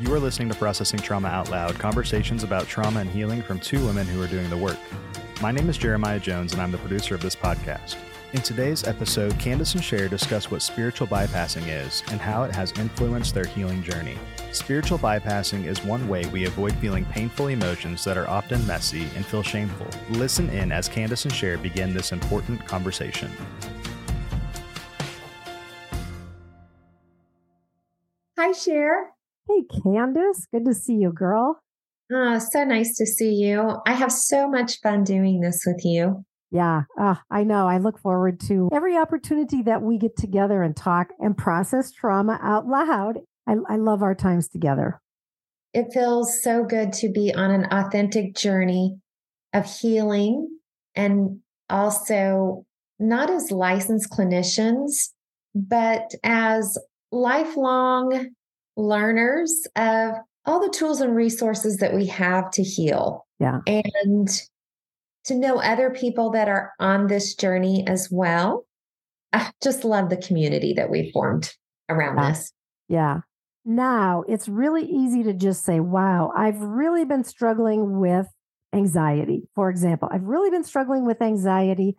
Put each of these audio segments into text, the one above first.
You are listening to Processing Trauma Out Loud, conversations about trauma and healing from two women who are doing the work. My name is Jeremiah Jones, and I'm the producer of this podcast. In today's episode, Kandace and Sher discuss what spiritual bypassing is and how it has influenced their healing journey. Spiritual bypassing is one way we avoid feeling painful emotions that are often messy and feel shameful. Listen in as Kandace and Sher begin this important conversation. Hi, Sher. Hey, Kandace. Good to see you, girl. Oh, so nice to see you. I have so much fun doing this with you. Yeah, uh, I know. I look forward to every opportunity that we get together and talk and process trauma out loud. I, I love our times together. It feels so good to be on an authentic journey of healing and also not as licensed clinicians, but as lifelong learners of all the tools and resources that we have to heal. Yeah. And to know other people that are on this journey as well. I just love the community that we formed around yeah. this. Yeah. Now it's really easy to just say, wow, I've really been struggling with anxiety. For example, I've really been struggling with anxiety.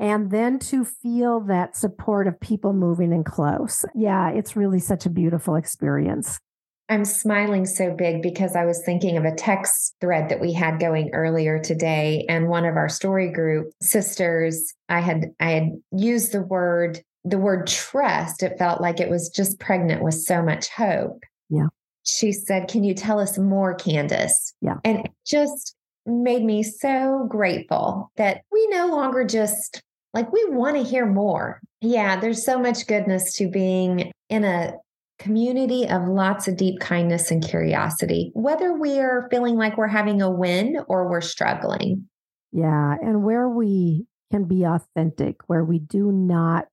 And then to feel that support of people moving in close. Yeah, it's really such a beautiful experience. I'm smiling so big because I was thinking of a text thread that we had going earlier today and one of our story group sisters I had I had used the word the word trust it felt like it was just pregnant with so much hope. Yeah. She said, "Can you tell us more, Kandace?" Yeah. And it just made me so grateful that we no longer just like we want to hear more. Yeah, there's so much goodness to being in a community of lots of deep kindness and curiosity, whether we are feeling like we're having a win or we're struggling. Yeah. And where we can be authentic, where we do not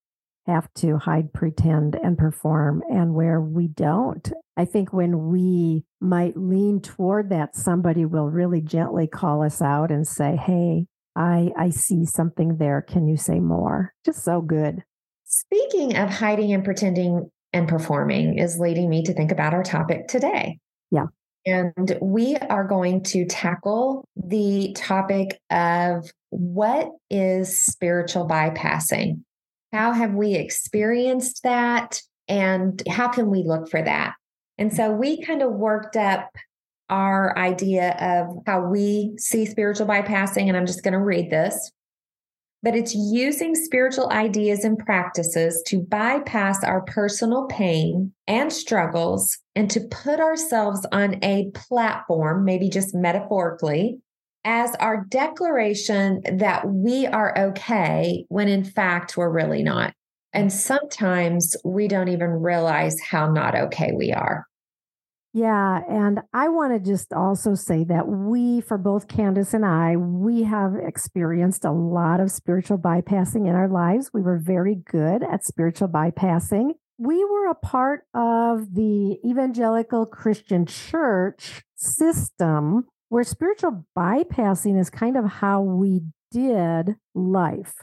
have to hide, pretend, and perform, and where we don't. I think when we might lean toward that, somebody will really gently call us out and say, Hey, I, I see something there. Can you say more? Just so good. Speaking of hiding and pretending, and performing is leading me to think about our topic today. Yeah. And we are going to tackle the topic of what is spiritual bypassing? How have we experienced that? And how can we look for that? And so we kind of worked up our idea of how we see spiritual bypassing. And I'm just going to read this but it's using spiritual ideas and practices to bypass our personal pain and struggles and to put ourselves on a platform, maybe just metaphorically, as our declaration that we are okay when in fact we're really not. And sometimes we don't even realize how not okay we are. Yeah. And I want to just also say that we, for both Kandace and I, we have experienced a lot of spiritual bypassing in our lives. We were very good at spiritual bypassing. We were a part of the evangelical Christian church system where spiritual bypassing is kind of how we did life.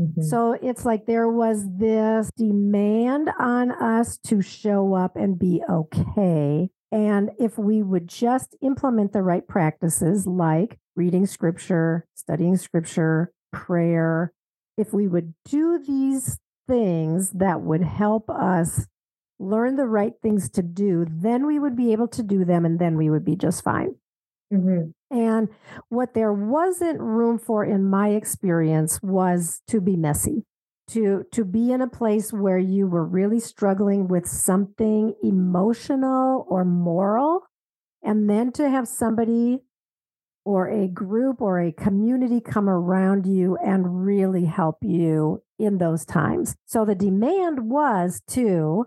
Mm-hmm. So it's like there was this demand on us to show up and be okay and if we would just implement the right practices like reading scripture, studying scripture, prayer, if we would do these things that would help us learn the right things to do, then we would be able to do them and then we would be just fine. Mm-hmm. And what there wasn't room for in my experience was to be messy to to be in a place where you were really struggling with something emotional or moral and then to have somebody or a group or a community come around you and really help you in those times. So the demand was to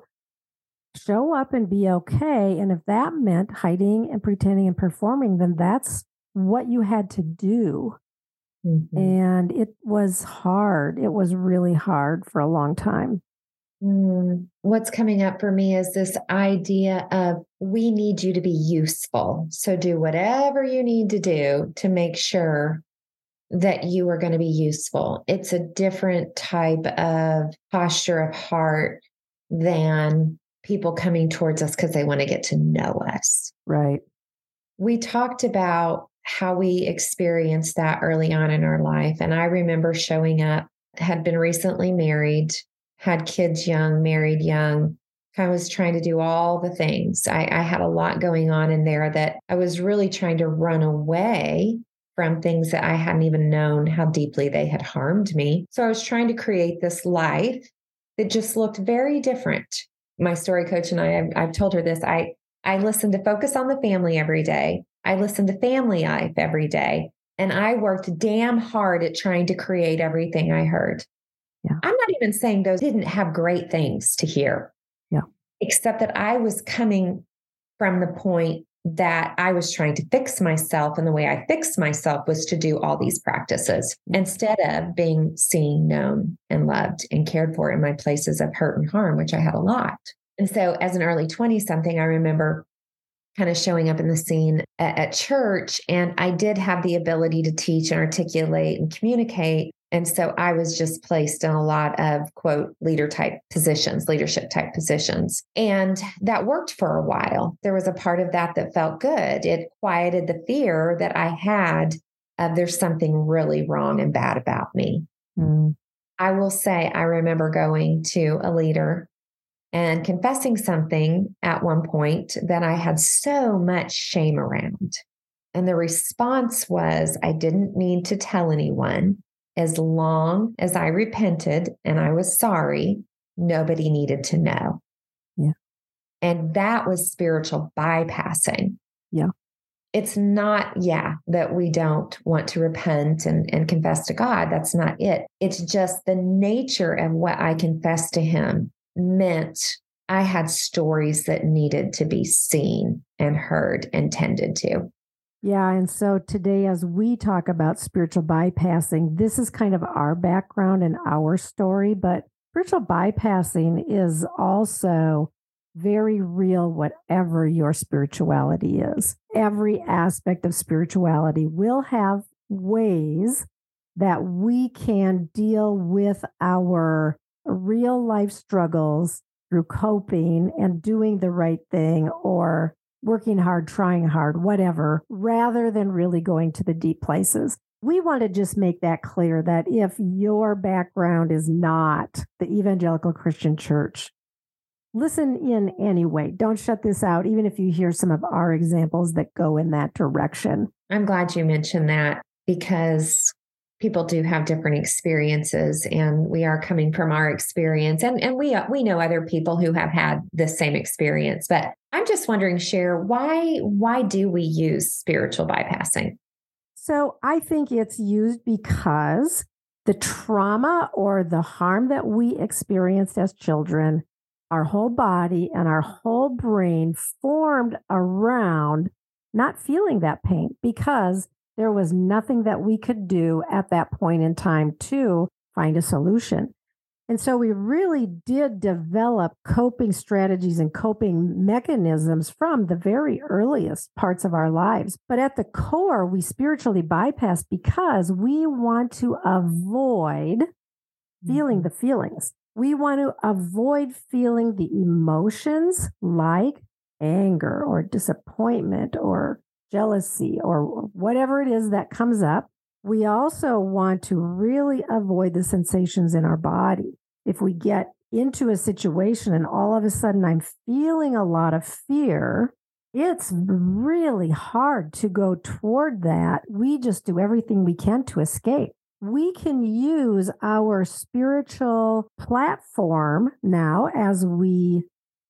show up and be okay. And if that meant hiding and pretending and performing, then that's what you had to do. Mm-hmm. And it was hard. It was really hard for a long time. Mm. What's coming up for me is this idea of we need you to be useful. So do whatever you need to do to make sure that you are going to be useful. It's a different type of posture of heart than people coming towards us because they want to get to know us. Right. We talked about how we experienced that early on in our life. And I remember showing up, had been recently married, had kids young, married young. I was trying to do all the things. I, I had a lot going on in there that I was really trying to run away from things that I hadn't even known how deeply they had harmed me. So I was trying to create this life that just looked very different. My story coach and I, I've, I've told her this. I I listened to Focus on the Family every day. I listened to Family Life every day. And I worked damn hard at trying to create everything I heard. Yeah. I'm not even saying those didn't have great things to hear. Yeah. Except that I was coming from the point that I was trying to fix myself. And the way I fixed myself was to do all these practices instead of being seen, known, and loved and cared for in my places of hurt and harm, which I had a lot. And so, as an early 20 something, I remember kind of showing up in the scene at, at, church. And I did have the ability to teach and articulate and communicate. And so I was just placed in a lot of quote leader type positions, leadership type positions. And that worked for a while. There was a part of that that felt good. It quieted the fear that I had of there's something really wrong and bad about me. Mm. I will say, I remember going to a leader and confessing something at one point that I had so much shame around. And the response was, I didn't need to tell anyone as long as I repented and I was sorry, nobody needed to know. Yeah. And that was spiritual bypassing. Yeah. It's not, yeah, that we don't want to repent and, and confess to God. That's not it. It's just the nature of what I confess to Him meant I had stories that needed to be seen and heard and tended to. Yeah. And so today, as we talk about spiritual bypassing, this is kind of our background and our story, but spiritual bypassing is also very real, whatever your spirituality is. Every aspect of spirituality will have ways that we can deal with our real life struggles through coping and doing the right thing or working hard, trying hard, whatever, rather than really going to the deep places. We want to just make that clear that if your background is not the evangelical Christian church, listen in anyway. Don't shut this out, even if you hear some of our examples that go in that direction. I'm glad you mentioned that because people do have different experiences and we are coming from our experience and and we we know other people who have had the same experience but i'm just wondering Sher why why do we use spiritual bypassing? So i think it's used because the trauma or the harm that we experienced as children our whole body and our whole brain formed around not feeling that pain because there was nothing that we could do at that point in time to find a solution. And so we really did develop coping strategies and coping mechanisms from the very earliest parts of our lives. But at the core, we spiritually bypass because we want to avoid feeling mm-hmm. the feelings. We want to avoid feeling the emotions like anger or disappointment or jealousy, or whatever it is that comes up. We also want to really avoid the sensations in our body. If we get into a situation and all of a sudden I'm feeling a lot of fear, it's really hard to go toward that. We just do everything we can to escape. We can use our spiritual platform now as we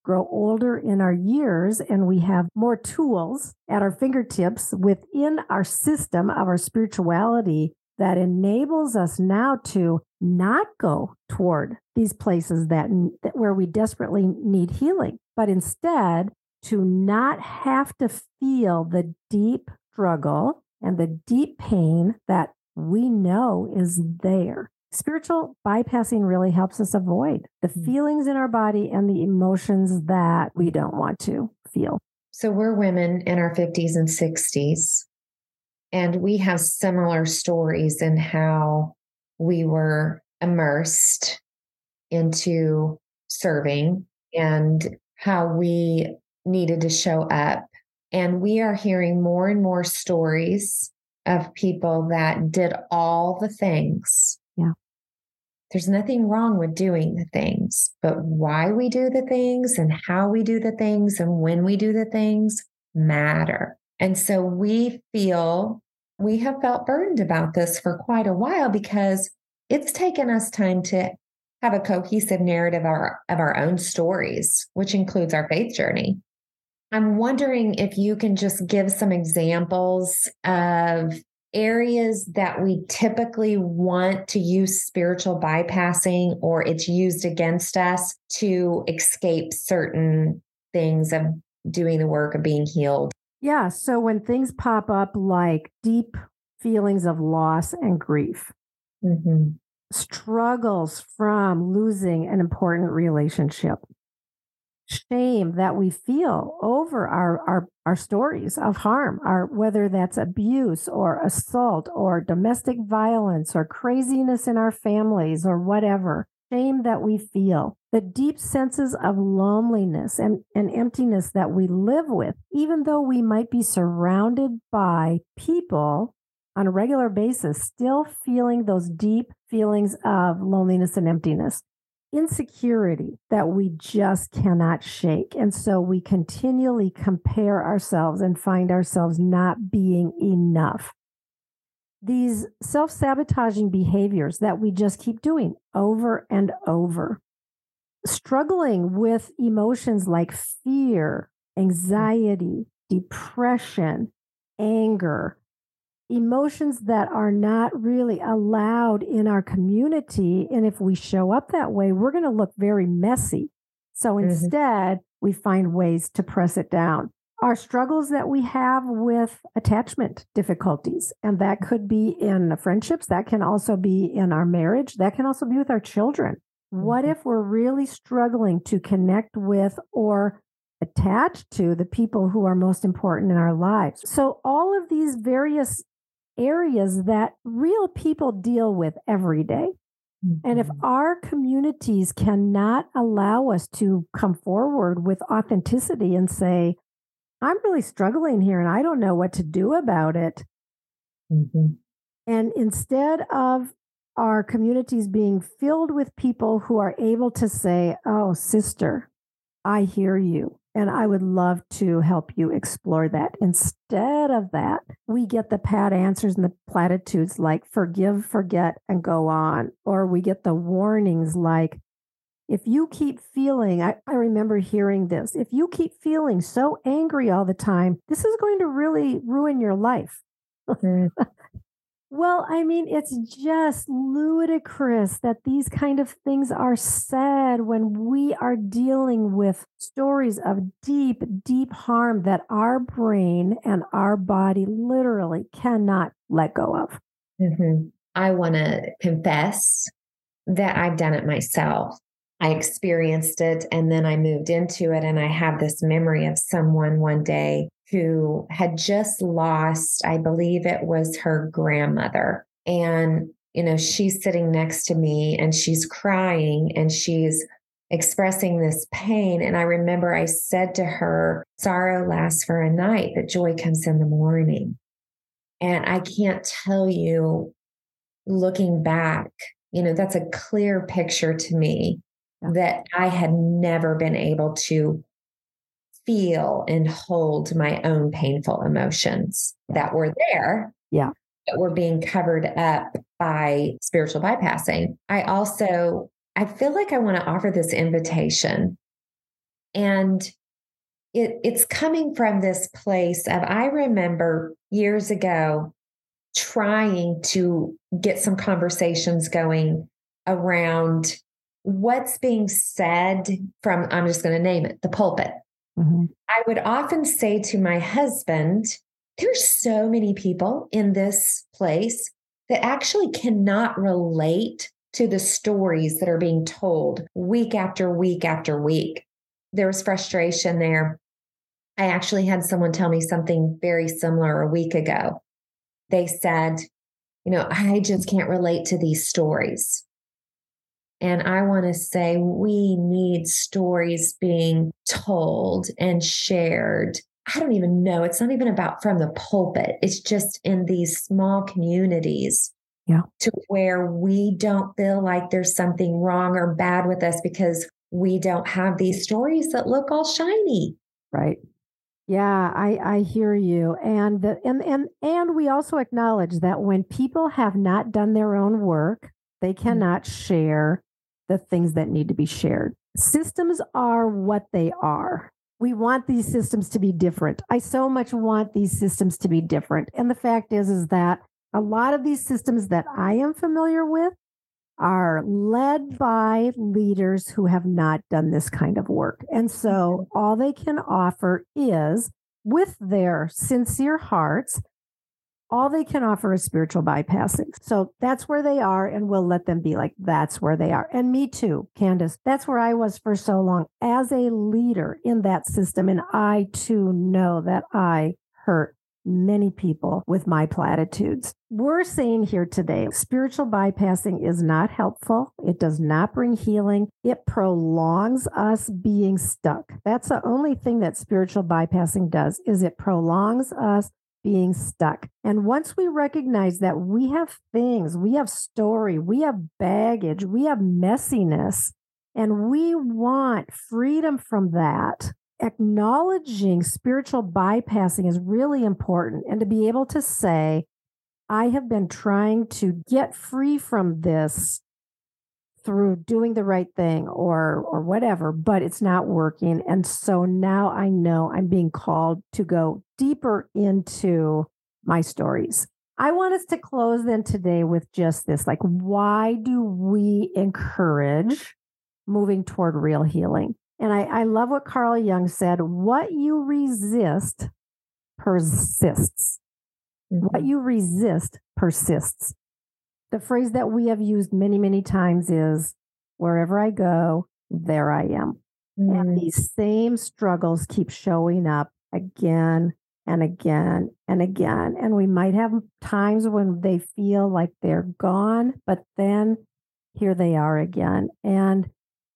grow older in our years and we have more tools at our fingertips within our system of our spirituality that enables us now to not go toward these places that, that where we desperately need healing but instead to not have to feel the deep struggle and the deep pain that we know is there spiritual bypassing really helps us avoid the mm. feelings in our body and the emotions that we don't want to feel. So we're women in our 50s and 60s, and we have similar stories in how we were immersed into serving and how we needed to show up. And we are hearing more and more stories of people that did all the things. There's nothing wrong with doing the things, but why we do the things and how we do the things and when we do the things matter. And so we feel we have felt burdened about this for quite a while because it's taken us time to have a cohesive narrative of our, of our own stories, which includes our faith journey. I'm wondering if you can just give some examples of areas that we typically want to use spiritual bypassing or it's used against us to escape certain things of doing the work of being healed. Yeah. So when things pop up like deep feelings of loss and grief, Mm-hmm. struggles from losing an important relationship, shame that we feel over our, our, our stories of harm, our, whether that's abuse or assault or domestic violence or craziness in our families or whatever, shame that we feel, the deep senses of loneliness and, and emptiness that we live with, even though we might be surrounded by people on a regular basis, still feeling those deep feelings of loneliness and emptiness, insecurity that we just cannot shake. And so we continually compare ourselves and find ourselves not being enough. These self sabotaging behaviors that we just keep doing over and over. Struggling with emotions like fear, anxiety, depression, anger, emotions that are not really allowed in our community. And if we show up that way, we're going to look very messy. So Mhm. instead, we find ways to press it down. Our struggles that we have with attachment difficulties, and that could be in friendships, that can also be in our marriage, that can also be with our children. What Mhm. if we're really struggling to connect with or attach to the people who are most important in our lives? So, all of these various areas that real people deal with every day. And if Mhm. our communities cannot allow us to come forward with authenticity and say, I'm really struggling here and I don't know what to do about it. Mhm. And instead of our communities being filled with people who are able to say, Oh, sister, I hear you. And I would love to help you explore that. Instead of that, we get the pat answers and the platitudes like forgive, forget, and go on. Or we get the warnings like, if you keep feeling, I, I remember hearing this, if you keep feeling so angry all the time, this is going to really ruin your life. Mhm. Well, I mean, it's just ludicrous that these kind of things are said when we are dealing with stories of deep, deep harm that our brain and our body literally cannot let go of. Mhm. I want to confess that I've done it myself. I experienced it and then I moved into it. And I have this memory of someone one day who had just lost, I believe it was her grandmother. And, you know, she's sitting next to me and she's crying and she's expressing this pain. And I remember I said to her, Sorrow lasts for a night, but joy comes in the morning. And I can't tell you, looking back, you know, that's a clear picture to me that I had never been able to feel and hold my own painful emotions that were there. Yeah. That were being covered up by spiritual bypassing. I also, I feel like I want to offer this invitation. And it, it's coming from this place of I remember years ago trying to get some conversations going around what's being said from, I'm just going to name it, the pulpit. Mhm. I would often say to my husband, there's so many people in this place that actually cannot relate to the stories that are being told week after week after week. There was frustration there. I actually had someone tell me something very similar a week ago. They said, you know, I just can't relate to these stories. And I want to say we need stories being told and shared. I don't even know. It's not even about from the pulpit, it's just in these small communities. Yeah. To where we don't feel like there's something wrong or bad with us because we don't have these stories that look all shiny. Right. Yeah, I, I hear you. And the, and and and we also acknowledge that when people have not done their own work, they mm-hmm. cannot share the things that need to be shared. Systems are what they are. We want these systems to be different. I so much want these systems to be different. And the fact is is that a lot of these systems that I am familiar with are led by leaders who have not done this kind of work. And so mm-hmm. all they can offer is, with their sincere hearts, all they can offer is spiritual bypassing. So that's where they are, and we'll let them be like, that's where they are. And me too, Kandace. That's where I was for so long as a leader in that system. And I too know that I hurt many people with my platitudes. We're saying here today spiritual bypassing is not helpful. It does not bring healing. It prolongs us being stuck. That's the only thing that spiritual bypassing does is it prolongs us being stuck. And once we recognize that we have things, we have story, we have baggage, we have messiness, and we want freedom from that, acknowledging spiritual bypassing is really important. And to be able to say, I have been trying to get free from this through doing the right thing or or whatever but it's not working and so now i know i'm being called to go deeper into my stories i want us to close then today with just this like why do we encourage moving toward real healing and I, I love what Carl Jung said what you resist persists. What mm-hmm. you resist persists. The phrase that we have used many, many times is wherever I go, there I am. Mm. And these same struggles keep showing up again and again and again. And we might have times when they feel like they're gone, but then here they are again. And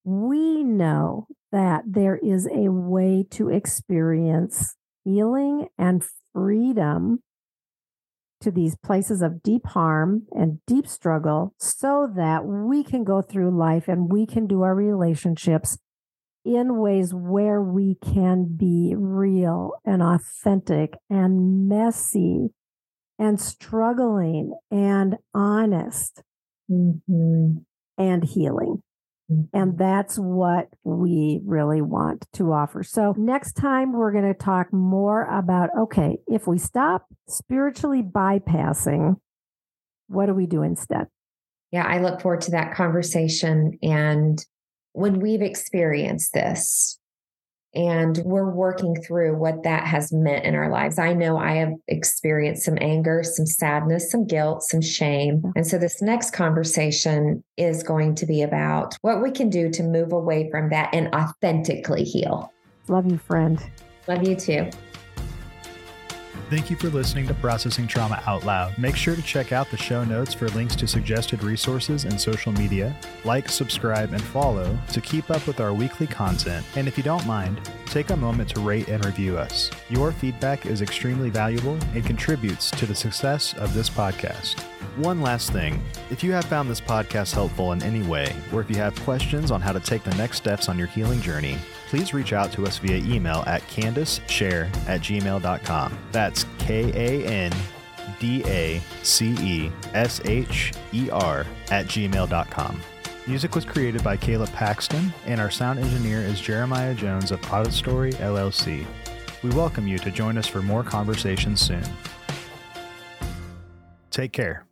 we know that there is a way to experience healing and freedom to these places of deep harm and deep struggle so that we can go through life and we can do our relationships in ways where we can be real and authentic and messy and struggling and honest mm-hmm. and healing. And mm-hmm. that's what we really want to offer. So, next time we're going to talk more about okay, if we stop spiritually bypassing, what do we do instead? Yeah, I look forward to that conversation. And when we've experienced this, and we're working through what that has meant in our lives. I know I have experienced some anger, some sadness, some guilt, some shame. And so this next conversation is going to be about what we can do to move away from that and authentically heal. Love you, friend. Love you too. Thank you for listening to Processing Trauma Out Loud. Make sure to check out the show notes for links to suggested resources and social media. Like, subscribe, and follow to keep up with our weekly content. And if you don't mind, take a moment to rate and review us. Your feedback is extremely valuable and contributes to the success of this podcast. One last thing if you have found this podcast helpful in any way, or if you have questions on how to take the next steps on your healing journey, please reach out to us via email at kandacesher at gmail.com. That's K A N D A C E S H E R at gmail.com. Music was created by Caleb Paxton, and our sound engineer is Jeremiah Jones of Audistory LLC. We welcome you to join us for more conversations soon. Take care.